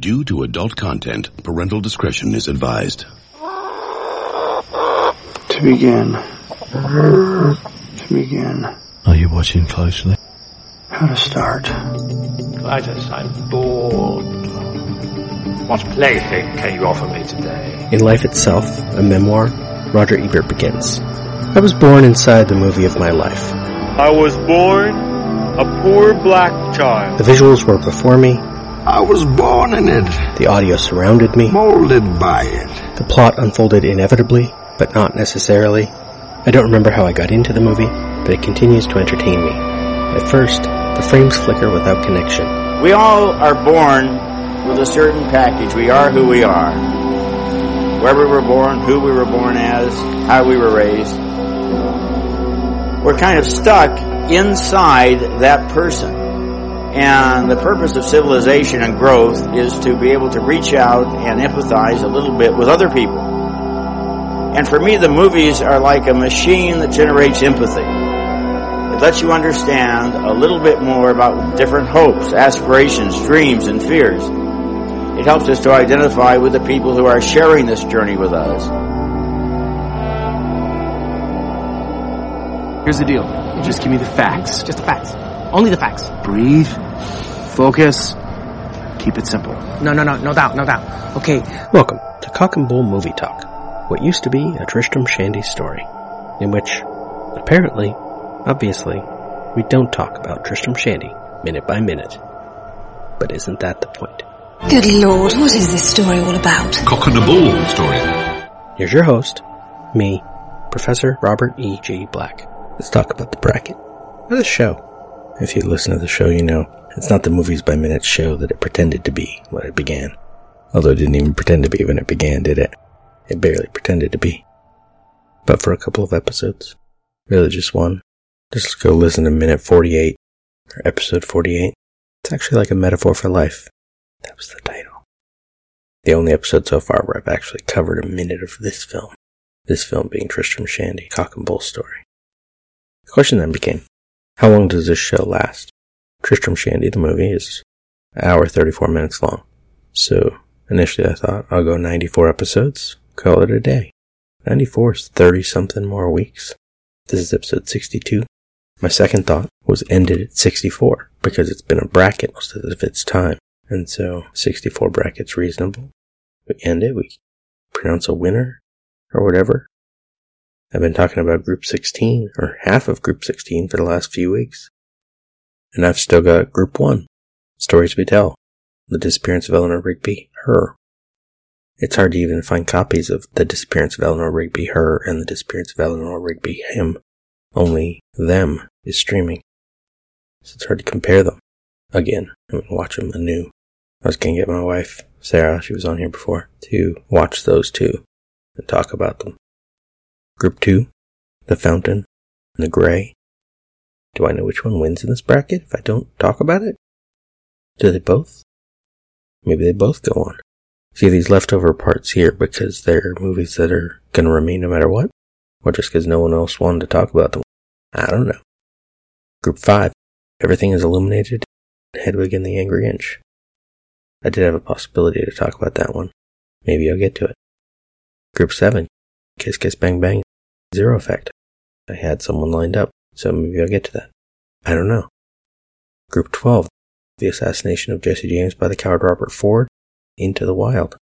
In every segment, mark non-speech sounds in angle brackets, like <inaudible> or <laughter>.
Due to adult content, parental discretion is advised. To begin. To begin. Are you watching closely? How to start. Titus, I'm bored. What plaything can you offer me today? In Life Itself, a memoir, Roger Ebert begins. I was born inside the movie of my life. I was born a poor black child. The visuals were before me, I was born in it. the audio surrounded me, Molded by it. the plot unfolded inevitably, but not necessarily. I don't remember how I got into the movie, but it continues to entertain me. At first, the frames flicker without connection. We all are born with a certain package. We are who we are. Where we were born, who we were born as, how we were raised. We're kind of stuck inside that person. And the purpose of civilization and growth is to be able to reach out and empathize a little bit with other people. And for me, the movies are like a machine that generates empathy. It lets you understand a little bit more about different hopes, aspirations, dreams, and fears. It helps us to identify with the people who are sharing this journey with us. Here's the deal. You just give me the facts. Just the facts. Only the facts. Breathe. Focus. Keep it simple. No, no, no, no doubt, no doubt. Okay, Welcome to Cock and Bull Movie Talk, what used to be a Tristram Shandy story, in which, apparently, obviously, we don't talk about Tristram Shandy minute by minute. But isn't that the point? Good lord, what is this story all about? Cock and a bull story. Here's your host, me, Professor Robert E. G. Black. Let's talk about the bracket. Or the show. If you listen to the show, you know it's not the movies by minute show that it pretended to be when it began. Although it didn't even pretend to be when it began, did it? It barely pretended to be. But for a couple of episodes, really just one, just go listen to minute 48, or episode 48. It's actually like a metaphor for life. That was the title. The only episode so far where I've actually covered a minute of this film. This film being Tristram Shandy, Cock and Bull story. The question then became, how long does this show last? Tristram Shandy, the movie, is an hour 34 minutes long. So initially I thought I'll go 94 episodes, call it a day. 94 is 30 something more weeks. This is episode 62. My second thought was end it at 64 because it's been a bracket most of its time. And so 64 brackets reasonable. We end it, we pronounce a winner or whatever. I've been talking about group 16 or half of group 16 for the last few weeks. And I've still got group 1. Stories we tell. The disappearance of Eleanor Rigby. Her. It's hard to even find copies of The Disappearance of Eleanor Rigby, Her, and The Disappearance of Eleanor Rigby, Him. Only Them is streaming. So it's hard to compare them. Again, I'm gonna watch them anew. I was gonna get my wife, Sarah, she was on here before, to watch those two and talk about them. Group 2, The Fountain, and The Grey. Do I know which one wins in this bracket if I don't talk about it? Do they both? Maybe they both go on. See these leftover parts here because they're movies that are gonna remain no matter what? Or just because no one else wanted to talk about them? I don't know. Group 5, Everything is Illuminated, Hedwig and the Angry Inch. I did have a possibility to talk about that one. Maybe I'll get to it. Group 7, Kiss Kiss Bang Bang, Zero Effect. I had someone lined up, so maybe I'll get to that. I don't know. Group 12, The Assassination of Jesse James by the coward Robert Ford, Into the Wild.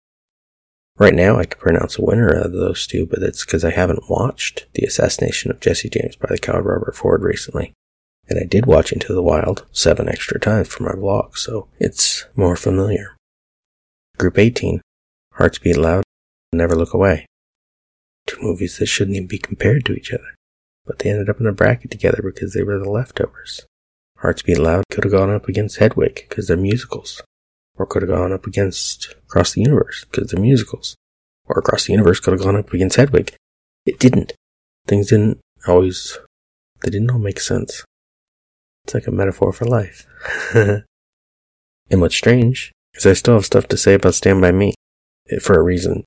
Right now, I could pronounce a winner of those two, but it's because I haven't watched The Assassination of Jesse James by the coward Robert Ford recently. And I did watch Into the Wild seven extra times for my vlog, so it's more familiar. Group 18, Hearts Beat Loud, Never Look Away. Movies that shouldn't even be compared to each other, but they ended up in a bracket together because they were the leftovers. Hearts Beat Loud could have gone up against Hedwig because they're musicals, or could have gone up against Across the Universe because they're musicals, or Across the Universe could have gone up against Hedwig. It didn't. Things didn't always, they didn't all make sense. It's like a metaphor for life. <laughs> and what's strange is I still have stuff to say about Stand By Me. Eh, For a reason.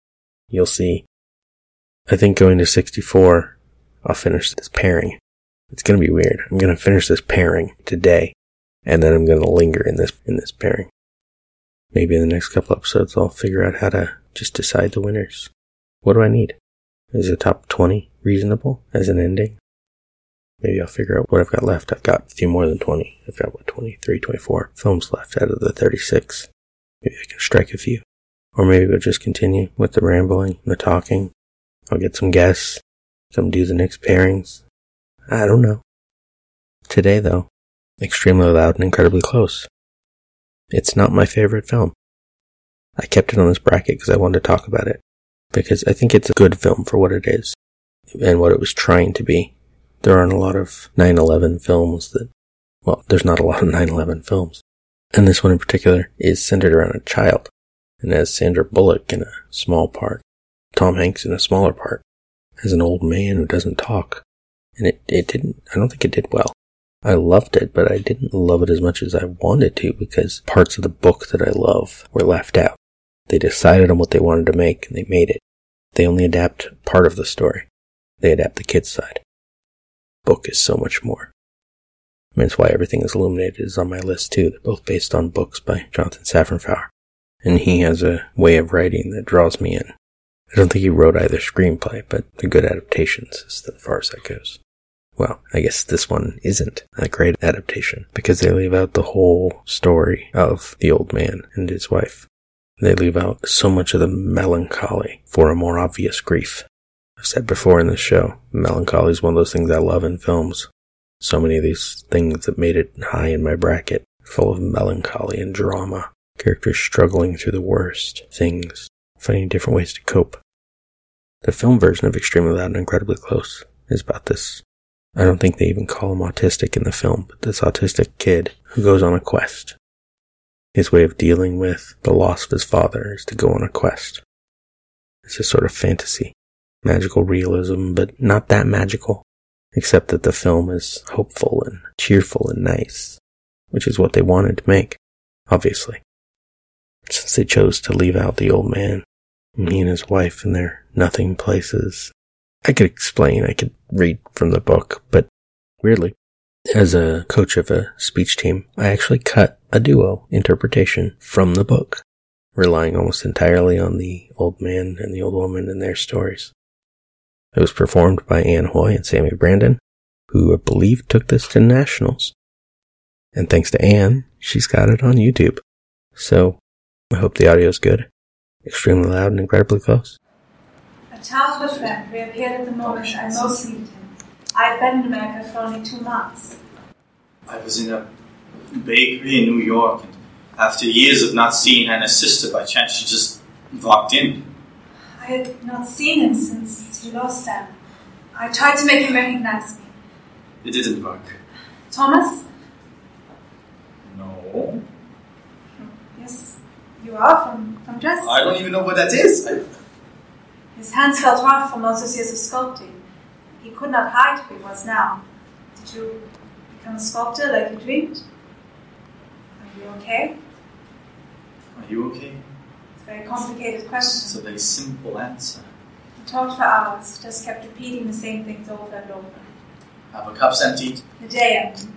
You'll see. I think going to 64, I'll finish this pairing. It's gonna be weird. I'm gonna finish this pairing today, and then I'm gonna linger in this, in this pairing. Maybe in the next couple episodes, I'll figure out how to just decide the winners. What do I need? Is a top 20 reasonable as an ending? Maybe I'll figure out what I've got left. I've got a few more than 20. I've got, what, 23, 24 films left out of the 36. Maybe I can strike a few. Or maybe we'll just continue with the rambling, and the talking. I'll get some guests, come do the next pairings. I don't know. Today, though, extremely loud and incredibly close. It's not my favorite film. I kept it on this bracket because I wanted to talk about it. Because I think it's a good film for what it is and what it was trying to be. There aren't a lot of 9-11 films that, well, there's not a lot of <laughs> 9-11 films. And this one in particular is centered around a child and has Sandra Bullock in a small part, Tom Hanks in a smaller part, as an old man who doesn't talk. And it, it didn't, I don't think it did well. I loved it, but I didn't love it as much as I wanted to because parts of the book that I love were left out. They decided on what they wanted to make and they made it. They only adapt part of the story. They adapt the kid's side. Book is so much more. I mean, it's why everything is illuminated is on my list too. They're both based on books by Jonathan Safran Foer. And he has a way of writing that draws me in. I don't think he wrote either screenplay, but the good adaptations is as far as that goes. Well, I guess this one isn't a great adaptation because they leave out the whole story of the old man and his wife. They leave out so much of the melancholy for a more obvious grief. I've said before in this show, melancholy is one of those things I love in films. So many of these things that made it high in my bracket, full of melancholy and drama, characters struggling through the worst things, finding different ways to cope. The film version of Extremely Loud and Incredibly Close is about this. I don't think they even call him autistic in the film, but this autistic kid who goes on a quest. His way of dealing with the loss of his father is to go on a quest. It's a sort of fantasy, magical realism, but not that magical, except that the film is hopeful and cheerful and nice, which is what they wanted to make, obviously. Since they chose to leave out the old man, me and his wife in their nothing places, I could explain, I could read from the book, but weirdly, as a coach of a speech team, I actually cut a duo interpretation from the book, relying almost entirely on the old man and the old woman and their stories. It was performed by Anne Hoy and Sammy Brandon, who I believe took this to nationals. And thanks to Anne, she's got it on YouTube. So I hope the audio is good. Extremely loud and incredibly close. A childhood friend reappeared at the moment I most needed him. I had been in America for only two months. I was in a bakery in New York, and after years of not seeing Hannah's sister, by chance she just walked in. I had not seen him since he lost Anne. I tried to make him recognize me. It didn't work. Thomas? No. You are from, from Dresden. I don't even know what that is. I... His hands felt rough from all those years of sculpting. He could not hide who he was now. Did you become a sculptor like you dreamed? Are you okay? Are you okay? It's a very complicated question. It's a very simple answer. He talked for hours, just kept repeating the same things over and over. Have a cups emptied. The day ended.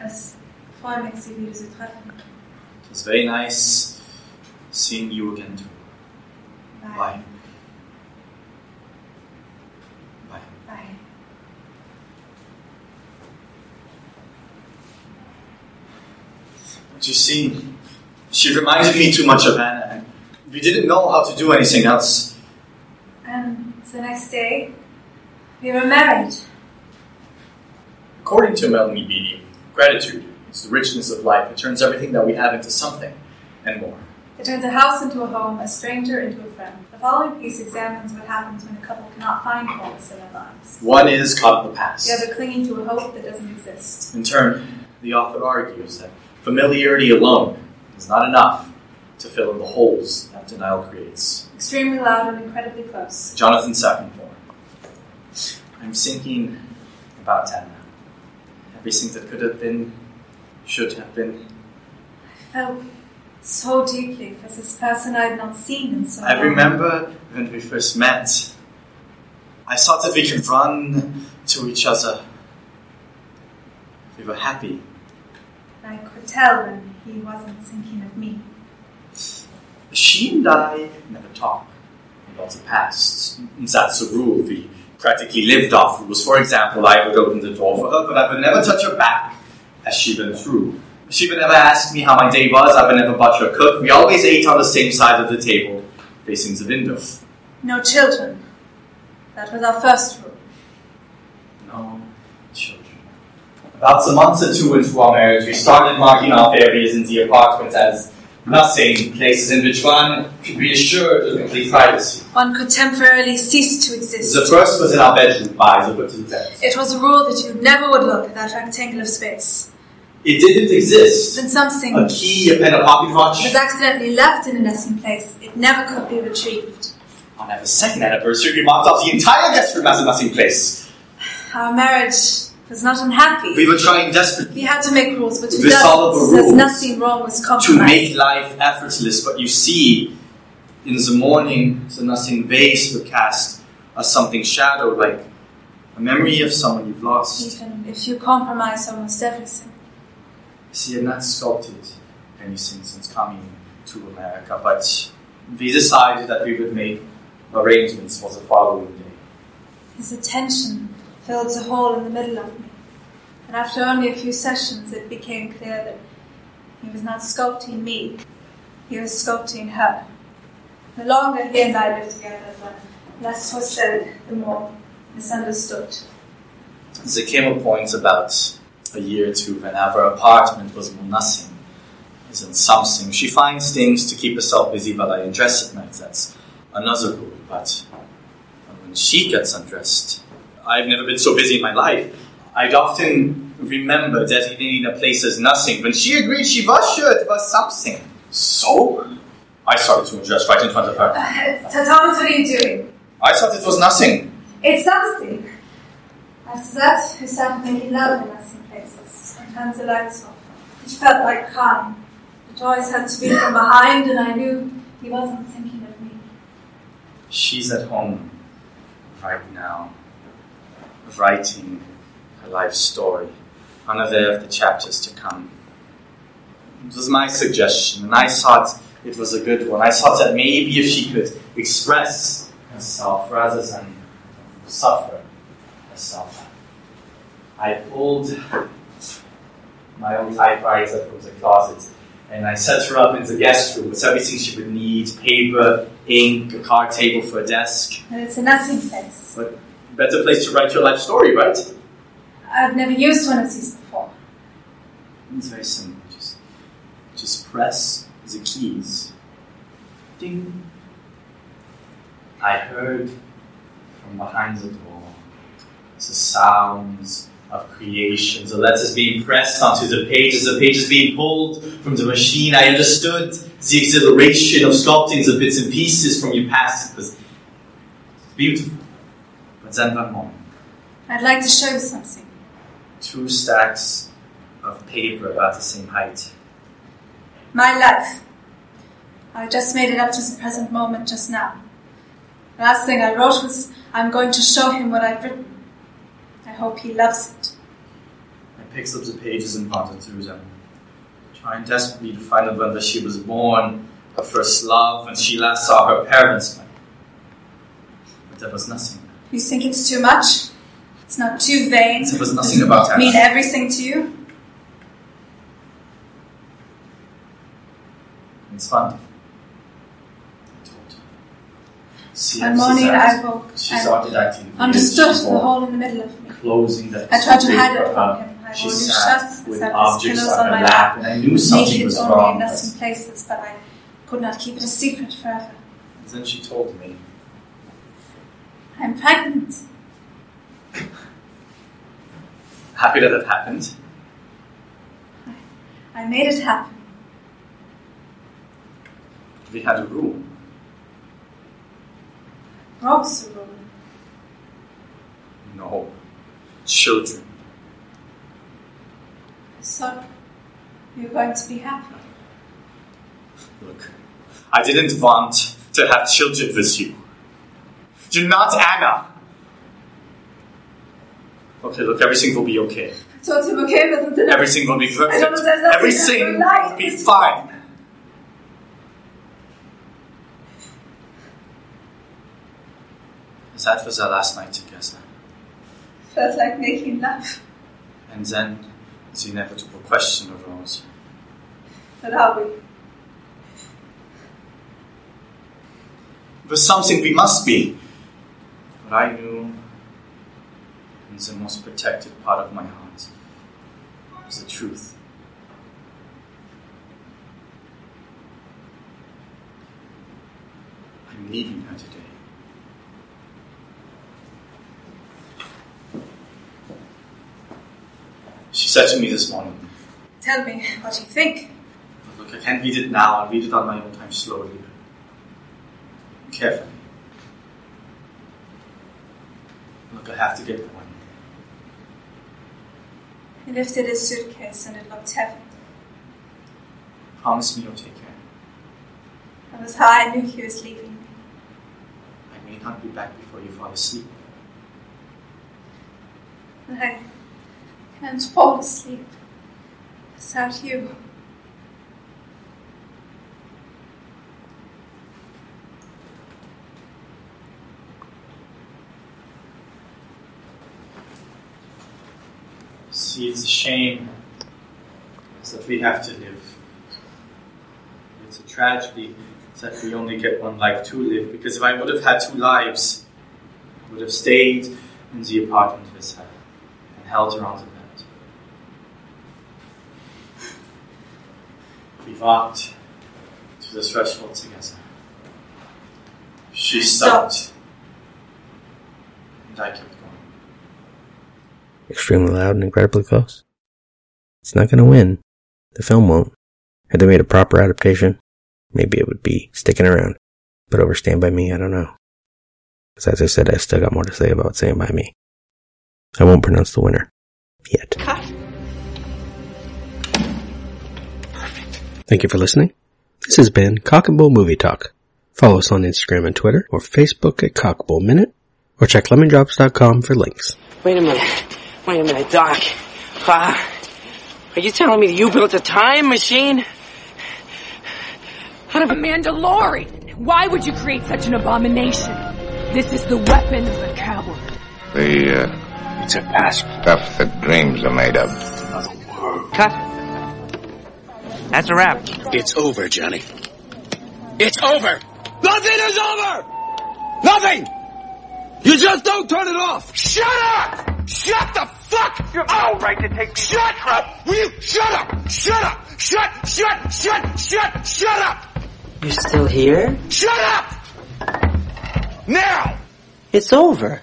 Es freue mich, Sie wieder zu treffen. It was very nice seeing you again too. Bye. Bye. Bye. Bye. But you see, she reminded me too much of Anna. and We didn't know how to do anything else. And the next day, we were married. According to Melody Beattie, gratitude is the richness of life. It turns everything that we have into something and more. It turns a house into a home, a stranger into a friend. The following piece examines what happens when a couple cannot find wholeness in their lives. One is caught in the past. The other clinging to a hope that doesn't exist. In turn, the author argues that familiarity alone is not enough to fill in the holes that denial creates. Extremely loud and incredibly close. Jonathan Safran Foer. I'm sinking about Anna. Everything that could have been, should have been. I felt so deeply for this person I had not seen in so long. I remember when we first met. I thought that we could run to each other. We were happy. I could tell when he wasn't thinking of me. She and I never talk about the past. That's a rule. We practically lived off rules. For example, I would open the door for her, but I would never touch her back as she went through. She would never ask me how my day was. I would never watch her cook. We always ate on the same side of the table, facing the window. No children. That was our first rule. No children. About a month or two into our marriage, we started marking off areas in the apartment as nothing, places in which one could be assured of complete privacy. One could temporarily cease to exist. The first was in our bedroom, to the bed. It was a rule that you never would look at that rectangle of space. It didn't exist. Then something A key, a pen, a pocket watch. was accidentally left in a nothing place. It never could be retrieved. On our second anniversary, we marked off the entire guest room as a nothing place. Our marriage was not unhappy. We were trying desperately We had to make rules, but to We the There's nothing wrong with compromise. to make life effortless, but you see, in the morning, the nothing vase would cast as something shadow, like a memory of someone you've lost. Even if you compromise almost everything. See, I've not sculpted anything since coming to America, but we decided that we would make arrangements for the following day. His attention filled the hole in the middle of me. And after only a few sessions, it became clear that he was not sculpting me, he was sculpting her. The longer he and I lived together, the less was said, the more misunderstood. There came a point about a year or two when our apartment was nothing, isn't something. She finds things to keep herself busy while I undress at night. That's another rule. But when she gets undressed, I've never been so busy in my life. I'd often remember designating a place as nothing. When she agreed she was sure it was something. So, I started to undress right in front of her. Uh, what are you doing? I thought it was nothing. It's something. After that, we started making love in nothing places. and turned the lights off. It felt like crime. It always had to be from behind, and I knew he wasn't thinking of me. She's at home right now, writing her life story, unaware of the chapters to come. It was my suggestion, and I thought it was a good one. I thought that maybe if she could express herself rather than suffer herself. I pulled my old typewriter from the closet and I set her up in the guest room with everything she would need paper, ink, a card table for a desk. And it's a nothing place. But better place to write your life story, right? I've never used one of these before. It's very simple. Just, just press the keys. Ding. I heard from behind the door the sounds of creation, the letters being pressed onto the pages, the pages being pulled from the machine. I understood the exhilaration of sculpting the bits and pieces from your past. It was beautiful. But then one moment, I'd like to show you something. two stacks of paper about the same height. My life. I just made it up to the present moment just now. The last thing I wrote was, I'm going to show him what I've written. I hope he loves it. I picked up the pages and wandered through them, trying desperately to find out whether she was born, her first love, when she last saw her parents. But there was nothing. You think it's too much? It's not too vain? There was nothing about it mean everything to you? It's fun. I told her. This is morning. I woke She acting weird. understood the hole in the middle of me. Closing that I tried to hide it from him. I She sat shirts, with I objects on on my lap, and I knew something naked was only wrong. in nothing places, but I could not keep it a secret forever. And Then she told me. I'm pregnant. Happy that it happened. I made it happen. We had a rule. The. No. Children. Thought you're going to be happy. Look, I didn't want to have children with you. You're not Anna. Okay, look, everything will be okay. I told him, okay, wasn't? Everything will be perfect. know, there's nothing Everything will be fine. That was our last night together. Felt like making love. And then the inevitable question arose. But are we? It was something we must be. But I knew in the most protected part of my heart was the truth. I'm leaving her today. She said to me this morning, Tell me what you think. Look, I can't read it now. I'll read it on my own time slowly. Carefully. Look, I have to get going. He lifted his suitcase and it looked heavy. Promise me you'll take care. That was how I knew he was leaving me. I may not be back before you fall asleep. I can't fall asleep without you. See, it's a shame that we have to live. It's a tragedy that we only get one life to live, because if I would have had two lives, I would have stayed in the apartment with her and held her on the We walked to the threshold together. She stopped, and I kept going. Extremely loud and incredibly close. It's not gonna win. The film won't. Had they made a proper adaptation, maybe it would be sticking around. But over Stand By Me, I don't know. Because as I said, I still got more to say about Stand By Me. I won't pronounce the winner. Yet. Thank you for listening. This has been Cock and Bull Movie Talk. Follow us on Instagram and Twitter or Facebook at Cockbull Minute or check lemondrops.com for links. Wait a minute. Wait a minute, Doc. Ah, are you telling me that you built a time machine? Out of a Mandalorian. Why would you create such an abomination? This is the weapon of the coward. The, uh, It's a pass. stuff that dreams are made of. Cut. That's a wrap. It's over, Johnny. It's over! Nothing is over! Nothing! You just don't turn it off! Shut up! Shut the fuck! You're all right to take me Shut up! Will you shut up? Shut up! Shut, shut, shut, shut, shut up! You're still here? Shut up! Now! It's over.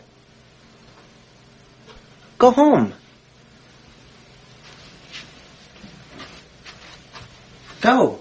Go home. Go.